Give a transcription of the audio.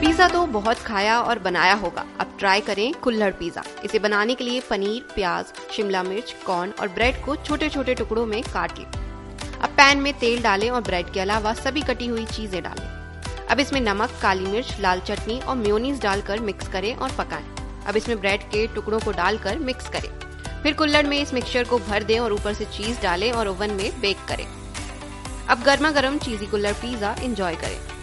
Pizza तो बहुत खाया और बनाया होगा। अब ट्राई करें कुल्हड़ पिज्जा। इसे बनाने के लिए पनीर, प्याज, शिमला मिर्च कॉर्न और ब्रेड को छोटे छोटे टुकड़ों में काट लें। अब पैन में तेल डालें और ब्रेड के अलावा सभी कटी हुई चीज़ें डालें। अब इसमें नमक, काली मिर्च, लाल चटनी और म्योनीस डालकर मिक्स करें और पकाएँ। अब इसमें ब्रेड के टुकड़ों को डालकर मिक्स करें। फिर कुल्लड़ में इस मिक्सचर को भर दें और ऊपर से चीज़ डालें और ओवन में बेक करें। अब गर्मा गर्म चीजी कुल्लड़ पिज्जा इंजॉय करें।